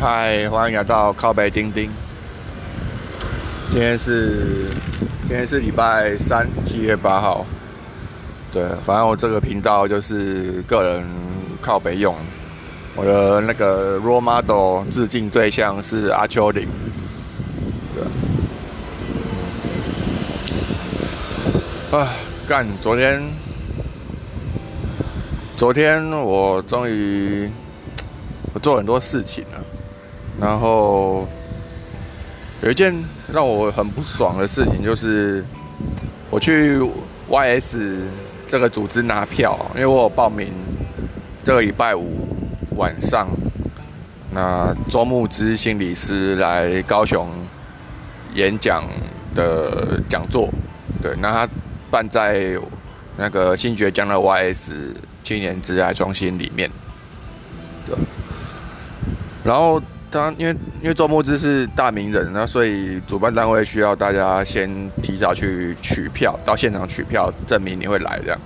嗨，欢迎来到靠北钉钉。今天是今天是礼拜三，七月八号。对，反正我这个频道就是个人靠北用。我的那个 role model 致敬对象是阿丘林。对。啊，干！昨天，昨天我终于我做很多事情了。然后有一件让我很不爽的事情，就是我去 YS 这个组织拿票，因为我有报名这个礼拜五晚上，那周牧之心理师来高雄演讲的讲座，对，那他办在那个新觉江的 YS 青年职爱中心里面，对，然后。他因为因为周牧之是大名人，那所以主办单位需要大家先提早去取票，到现场取票，证明你会来这样。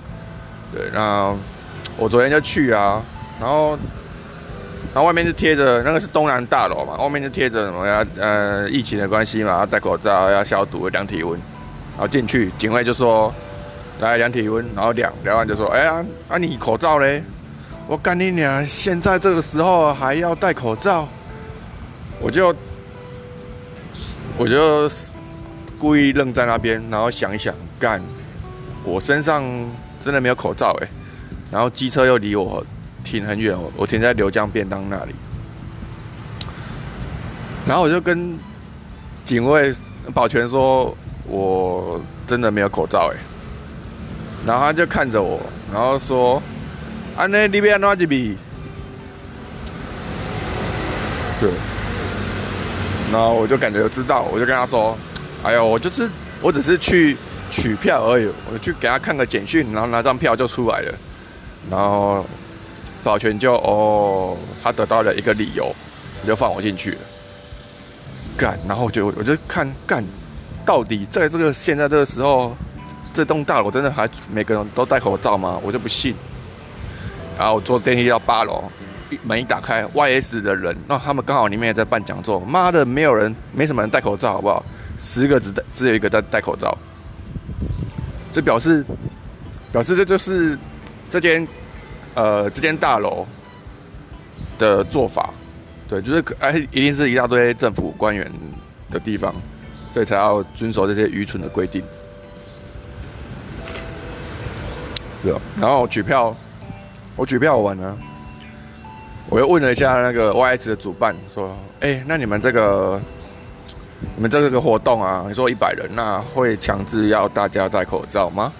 对，那我昨天就去啊，然后然后外面就贴着那个是东南大楼嘛，外面就贴着什么呀？呃，疫情的关系嘛，要戴口罩，要消毒，量体温。然后进去，警卫就说来量体温，然后量量完就说，哎呀，啊你口罩嘞？我干你娘！现在这个时候还要戴口罩？我就我就故意愣在那边，然后想一想，干，我身上真的没有口罩哎，然后机车又离我停很远，我停在刘江便当那里，然后我就跟警卫保全说，我真的没有口罩哎，然后他就看着我，然后说，安内里边哪几笔？对。然后我就感觉知道，我就跟他说：“哎呦，我就是我只是去取票而已，我去给他看个简讯，然后拿张票就出来了。”然后保全就哦，他得到了一个理由，就放我进去了。干，然后就我就看干，到底在这个现在这个时候，这栋大楼真的还每个人都戴口罩吗？我就不信。然后我坐电梯到八楼。门一打开，YS 的人，那他们刚好里面也在办讲座。妈的，没有人，没什么人戴口罩，好不好？十个只戴，只有一个在戴口罩，就表示，表示这就是这间，呃，这间大楼的做法。对，就是哎，一定是一大堆政府官员的地方，所以才要遵守这些愚蠢的规定。对然后取票，我取票完了。我又问了一下那个 YS 的主办，说：“哎，那你们这个，你们这个活动啊，你说一百人，那会强制要大家戴口罩吗？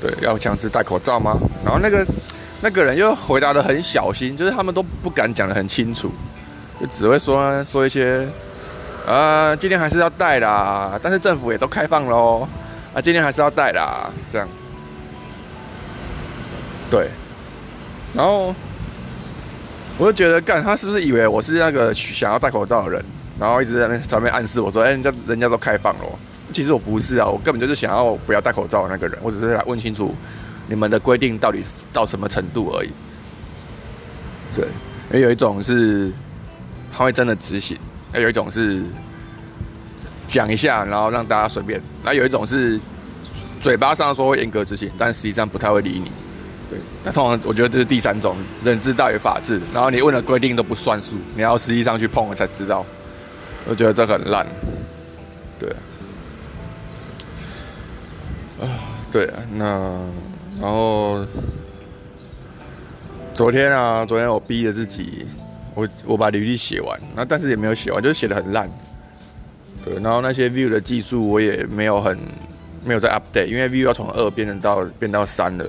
对，要强制戴口罩吗？”然后那个那个人又回答的很小心，就是他们都不敢讲的很清楚，就只会说说一些，啊，今天还是要戴啦，但是政府也都开放喽，啊，今天还是要戴啦，这样，对，然后。我就觉得，干他是不是以为我是那个想要戴口罩的人，然后一直在那上面暗示我说，哎，人家人家都开放了，其实我不是啊，我根本就是想要不要戴口罩的那个人，我只是来问清楚你们的规定到底到什么程度而已。对，因为有一种是他会真的执行，那有一种是讲一下，然后让大家随便，那有一种是嘴巴上说严格执行，但实际上不太会理你。那通常我觉得这是第三种人治大于法治，然后你问的规定都不算数，你要实际上去碰了才知道。我觉得这很烂。对。啊，对啊，那然后昨天啊，昨天我逼着自己，我我把履历写完，那但是也没有写完，就是写的很烂。对，然后那些 view 的技术我也没有很没有在 update，因为 view 要从二变成到变到三了。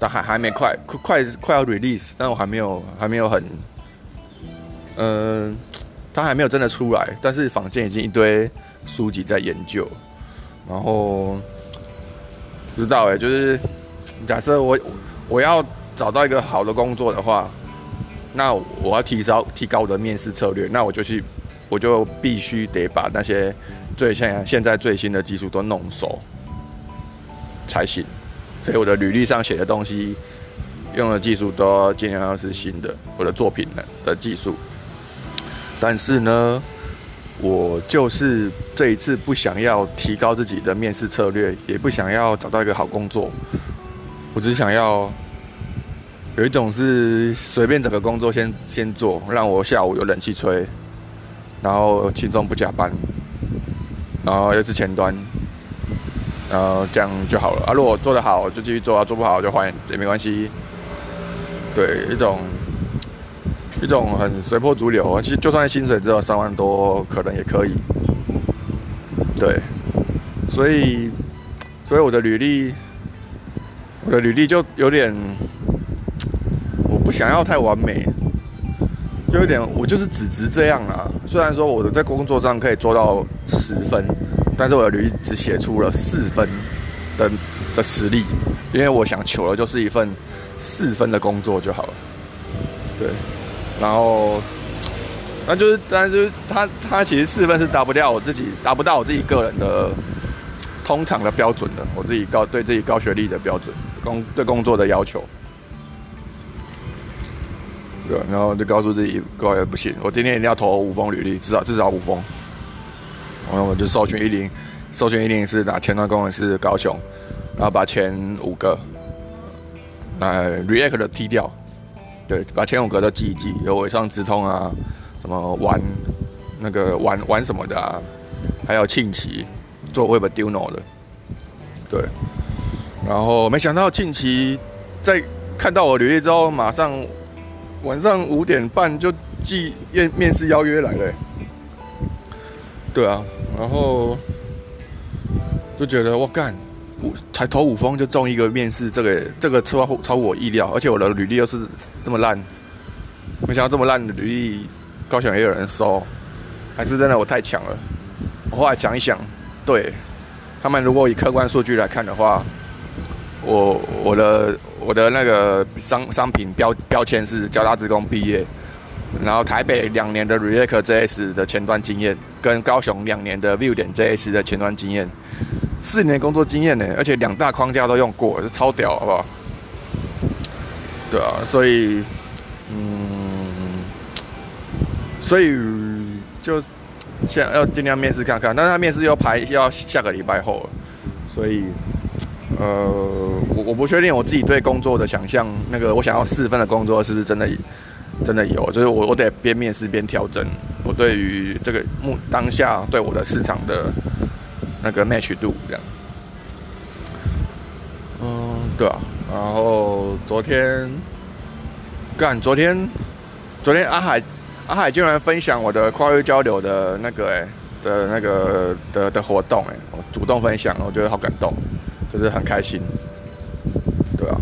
但还还没快快快要 release，但我还没有还没有很，嗯，它还没有真的出来。但是坊间已经一堆书籍在研究，然后不知道哎，就是假设我我要找到一个好的工作的话，那我要提高提高我的面试策略，那我就去我就必须得把那些最现现在最新的技术都弄熟才行。所以我的履历上写的东西，用的技术都尽量要是新的，我的作品的的技术。但是呢，我就是这一次不想要提高自己的面试策略，也不想要找到一个好工作，我只想要有一种是随便找个工作先先做，让我下午有冷气吹，然后轻松不加班，然后又是前端，然后这样就好了啊。如果做得好就继续做啊，做不好就换也没关系。对，一种一种很随波逐流。其实就算薪水只有三万多，可能也可以。对，所以所以我的履历，我的履历就有点，我不想要太完美，就有点我就是只值这样啊。虽然说我的在工作上可以做到十分，但是我的履历只写出了四分的的实力，因为我想求的就是一份。四分的工作就好了，对，然后，那就是，但是他他其实四分是达不掉我自己，达不到我自己个人的通常的标准的，我自己高对自己高学历的标准，工对工作的要求，对，然后就告诉自己，各位不行，我今天一定要投五封履历，至少至少五封，然后我就搜寻一零，搜寻一零是打前端工程师高雄，然后把前五个。呃，React 的踢掉，对，把前五个都记一记，有尾上直通啊，什么玩那个玩玩什么的啊，还有庆奇做 Web Duno 的，对，然后没想到庆奇在看到我履历之后，马上晚上五点半就寄面面试邀约来了，对啊，然后就觉得我干。我才投五封就中一个面试，这个这个超超乎我意料，而且我的履历又是这么烂，没想到这么烂的履历，高雄也有人收，还是真的我太强了。我后来想一想，对他们如果以客观数据来看的话，我我的我的那个商商品标标签是交大职工毕业，然后台北两年的 React JS 的前端经验，跟高雄两年的 Vue 点 JS 的前端经验。四年工作经验呢，而且两大框架都用过，是超屌，好不好？对啊，所以，嗯，所以就现要尽量面试看看，但是他面试又排要下个礼拜后，所以，呃，我我不确定我自己对工作的想象，那个我想要四份的工作是不是真的真的有，就是我我得边面试边调整我对于这个目当下对我的市场的。那个 match 度这样，嗯，对啊，然后昨天干，昨天昨天阿海阿海竟然分享我的跨越交流的那个哎的那个的的活动哎，我主动分享，我觉得好感动，就是很开心，对啊，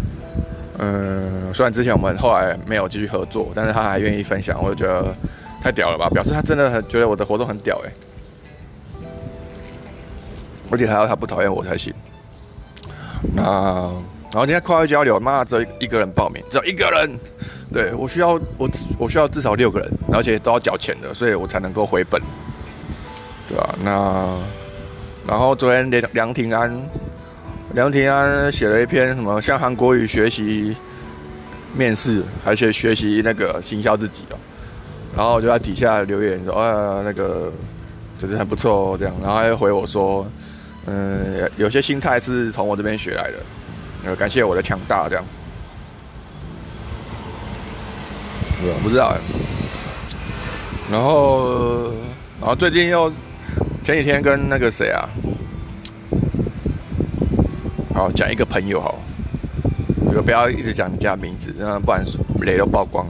嗯，虽然之前我们后来没有继续合作，但是他还愿意分享，我就觉得太屌了吧，表示他真的很觉得我的活动很屌哎。而且还要他不讨厌我才行。那然后今天跨越交流，妈只有一个人报名，只有一个人。对我需要我我需要至少六个人，而且都要缴钱的，所以我才能够回本，对吧？那然后昨天梁梁庭安，梁庭安写了一篇什么向韩国语学习面试，还学学习那个行销自己哦。然后就在底下留言说啊，那个就是很不错哦，这样。然后他又回我说。嗯，有些心态是从我这边学来的，呃，感谢我的强大，这样。我不知道。然后，然后最近又前几天跟那个谁啊，好讲一个朋友好，就不要一直讲人家名字，然不然雷都曝光。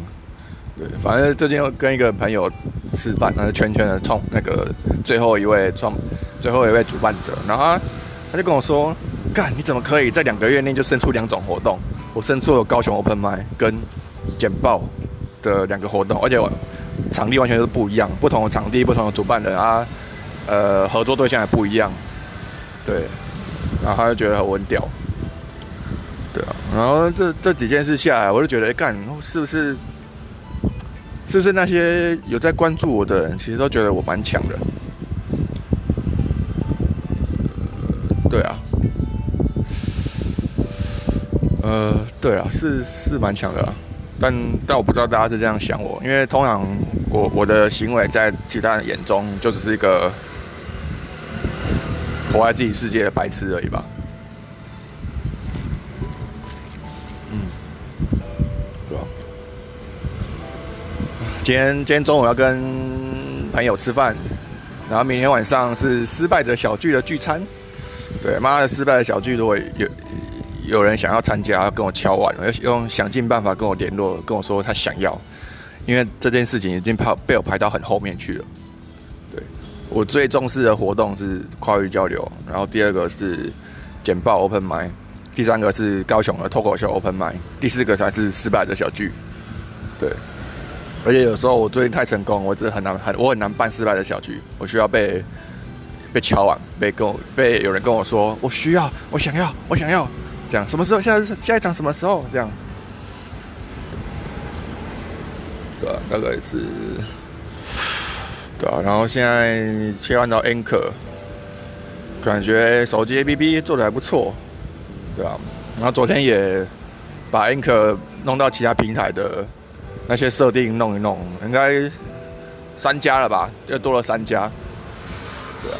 对，反正最近又跟一个朋友吃饭，那是圈圈的创那个最后一位创。最后一位主办者，然后他就跟我说：“干，你怎么可以在两个月内就生出两种活动？我生出了高雄 Open m 跟简报的两个活动，而且场地完全是不一样，不同的场地，不同的主办人啊，呃，合作对象也不一样。对，然后他就觉得很屌，然后这这几件事下来，我就觉得，干，是不是是不是那些有在关注我的人，其实都觉得我蛮强的？”对啊，呃，对啊，是是蛮强的，但但我不知道大家是这样想我，因为通常我我的行为在其他人眼中就只是一个活在自己世界的白痴而已吧。今天今天中午要跟朋友吃饭，然后明天晚上是失败者小聚的聚餐。对，妈的失败的小聚如果有。有人想要参加，要跟我敲碗，要用想尽办法跟我联络，跟我说他想要，因为这件事情已经排被我排到很后面去了。对我最重视的活动是跨域交流，然后第二个是简报 Open m i 第三个是高雄的脱口秀 Open m i 第四个才是失败的小聚。对，而且有时候我最近太成功，我真的很难很我很难办失败的小聚，我需要被被敲碗，被跟我被有人跟我说我需要，我想要，我想要。这样什么时候？现在下一场什么时候？这样，对啊，大概是，对啊。然后现在切换到 Anchor，感觉手机 APP 做的还不错，对吧？然后昨天也把 Anchor 弄到其他平台的那些设定弄一弄，应该三家了吧？又多了三家，对啊，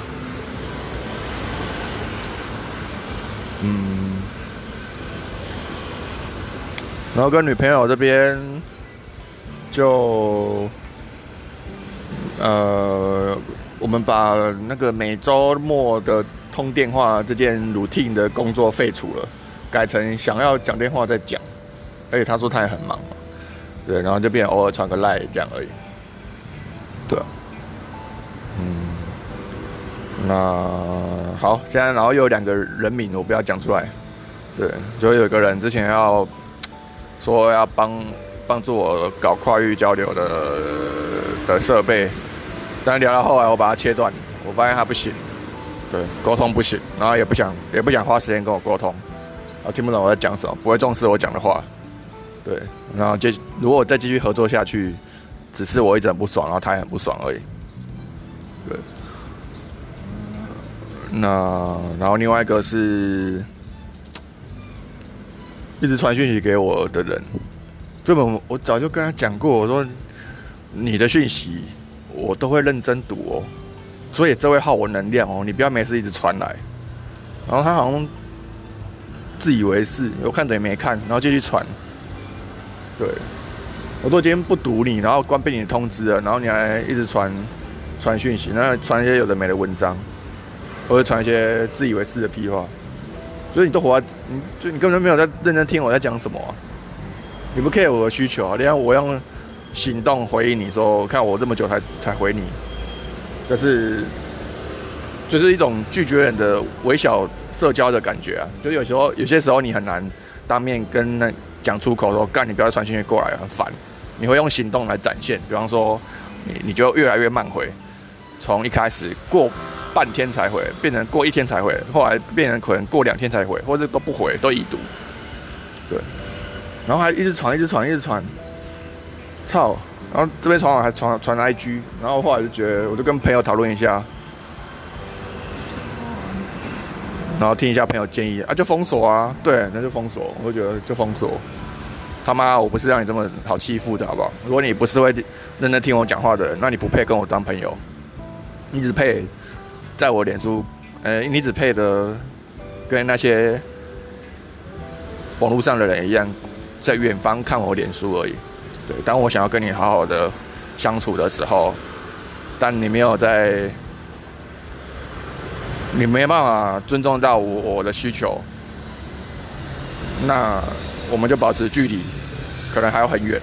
嗯。然后跟女朋友这边，就，呃，我们把那个每周末的通电话这件 routine 的工作废除了，改成想要讲电话再讲。而且他说他也很忙嘛，对，然后就变偶尔传个 line 这样而已。对，嗯，那好，现在然后又有两个人名，我不要讲出来。对，就有一个人之前要。说要帮帮助我搞跨域交流的的设备，但聊到后来我把它切断，我发现他不行，对，沟通不行，然后也不想也不想花时间跟我沟通，啊，听不懂我在讲什么，不会重视我讲的话，对，然后接如果再继续合作下去，只是我一直很不爽，然后他也很不爽而已，对，那然后另外一个是。一直传讯息给我的人，这本我早就跟他讲过，我说你的讯息我都会认真读哦，所以这会耗我能量哦，你不要没事一直传来。然后他好像自以为是，我看等于没看，然后继续传。对，我都今天不读你，然后关闭你的通知了，然后你还一直传传讯息，那传一些有的没的文章，或者传一些自以为是的屁话。所以你都活在，你就你根本没有在认真听我在讲什么，你不 care 我的需求啊？你看我用行动回应你说，看我这么久才才回你，就是就是一种拒绝人的微小社交的感觉啊。就有时候有些时候你很难当面跟那讲出口说，干你不要传讯息过来，很烦。你会用行动来展现，比方说你你就越来越慢回，从一开始过。半天才回，变成过一天才回，后来变成可能过两天才回，或者都不回，都已读。对，然后还一直传，一直传，一直传。操！然后这边传完还传传 IG，然后后来就觉得，我就跟朋友讨论一下，然后听一下朋友建议啊，就封锁啊。对，那就封锁。我就觉得就封锁。他妈，我不是让你这么好欺负的，好不好？如果你不是会认真听我讲话的人，那你不配跟我当朋友，你只配。在我脸书，呃，你只配的跟那些网络上的人一样，在远方看我脸书而已。对，当我想要跟你好好的相处的时候，但你没有在，你没办法尊重到我我的需求，那我们就保持距离，可能还要很远。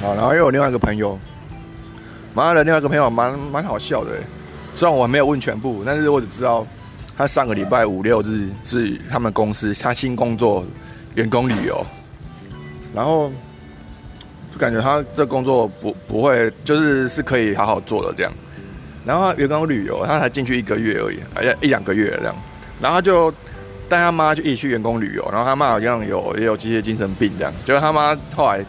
好，然后又有另外一个朋友，妈的，另外一个朋友蛮蛮好笑的。虽然我没有问全部，但是我只知道他上个礼拜五六日是他们公司他新工作员工旅游，然后感觉他这工作不不会就是是可以好好做的这样。然后员工旅游，他才进去一个月而已，而且一两个月这样。然后他就带他妈就一起去员工旅游，然后他妈好像有也有这些精神病这样。结果他妈后来。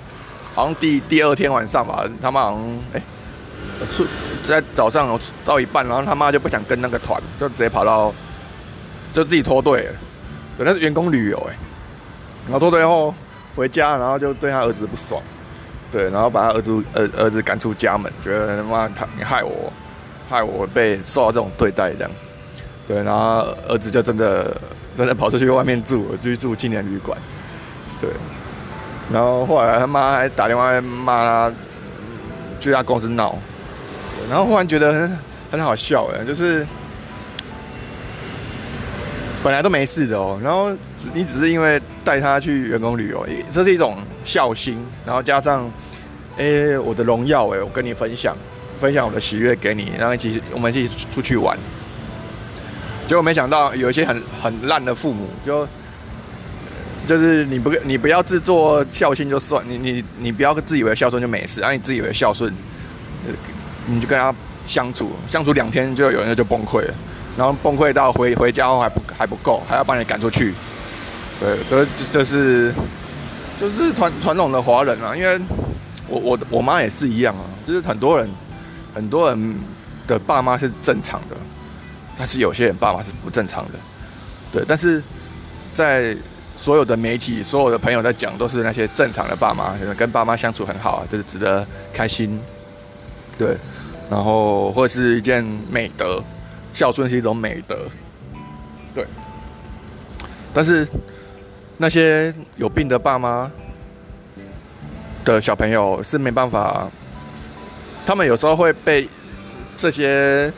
好像第第二天晚上吧，他妈好像哎，出在早上到一半，然后他妈就不想跟那个团，就直接跑到就自己脱队了。对，那是员工旅游哎，然后脱队后回家，然后就对他儿子不爽，对，然后把他儿子儿儿子赶出家门，觉得他妈他你害我，害我被受到这种对待这样。对，然后儿子就真的真的跑出去外面住，去住青年旅馆。对，然后后来他妈还打电话骂他，去他公司闹。然后忽然觉得很很好笑哎，就是本来都没事的哦，然后只你只是因为带他去员工旅游，这是一种孝心，然后加上哎我的荣耀哎，我跟你分享分享我的喜悦给你，然后一起我们一起出去玩。结果没想到有一些很很烂的父母，就就是你不你不要自作孝心就算，你你你不要自以为孝顺就没事，啊你自以为孝顺。你就跟他相处，相处两天就有人就崩溃了，然后崩溃到回回家后还不还不够，还要把你赶出去。对，这这是就是传传统的华人啊，因为我我我妈也是一样啊，就是很多人很多人的爸妈是正常的，但是有些人爸妈是不正常的。对，但是在所有的媒体、所有的朋友在讲，都是那些正常的爸妈，跟爸妈相处很好啊，就是值得开心。对。然后或是一件美德，孝顺是一种美德，对。但是那些有病的爸妈的小朋友是没办法，他们有时候会被这些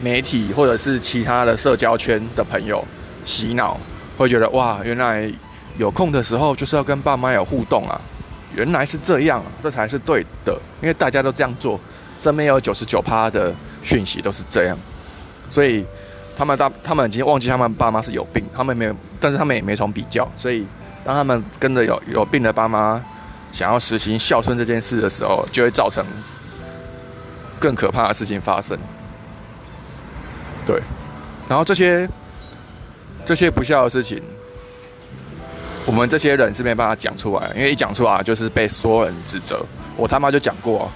媒体或者是其他的社交圈的朋友洗脑，会觉得哇，原来有空的时候就是要跟爸妈有互动啊，原来是这样啊，这才是对的，因为大家都这样做。身边有九十九趴的讯息都是这样，所以他们大他们已经忘记他们爸妈是有病，他们没有，但是他们也没从比较，所以当他们跟着有有病的爸妈想要实行孝顺这件事的时候，就会造成更可怕的事情发生。对，然后这些这些不孝的事情，我们这些人是没办法讲出来，因为一讲出来就是被所有人指责。我他妈就讲过。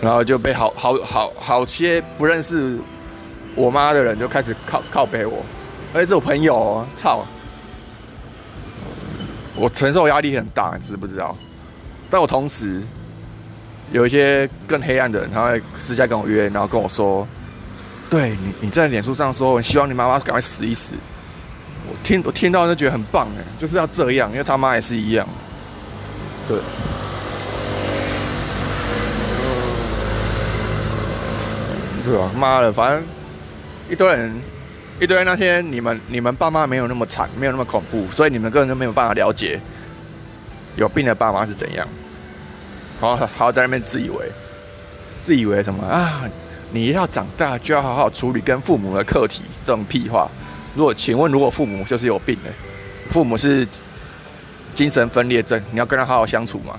然后就被好好好好些不认识我妈的人就开始靠靠背我，而且是我朋友，操！我承受压力很大，你知不知道？但我同时有一些更黑暗的人，他会私下跟我约，然后跟我说：“对你你在脸书上说，我希望你妈妈赶快死一死。”我听我听到就觉得很棒哎，就是要这样，因为他妈也是一样，对。对吧？妈的，反正一堆人，一堆那些你们你们爸妈没有那么惨，没有那么恐怖，所以你们根本就没有办法了解有病的爸妈是怎样。好好在那边自以为，自以为什么啊？你要长大就要好好处理跟父母的课题，这种屁话。如果请问，如果父母就是有病的，父母是精神分裂症，你要跟他好好相处吗？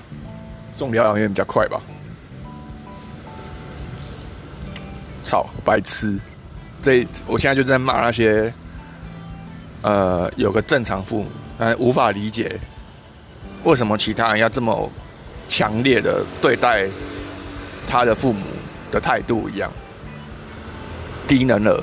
送疗养院比较快吧。操，白痴！这我现在就在骂那些，呃，有个正常父母，但无法理解为什么其他人要这么强烈的对待他的父母的态度一样，低能儿。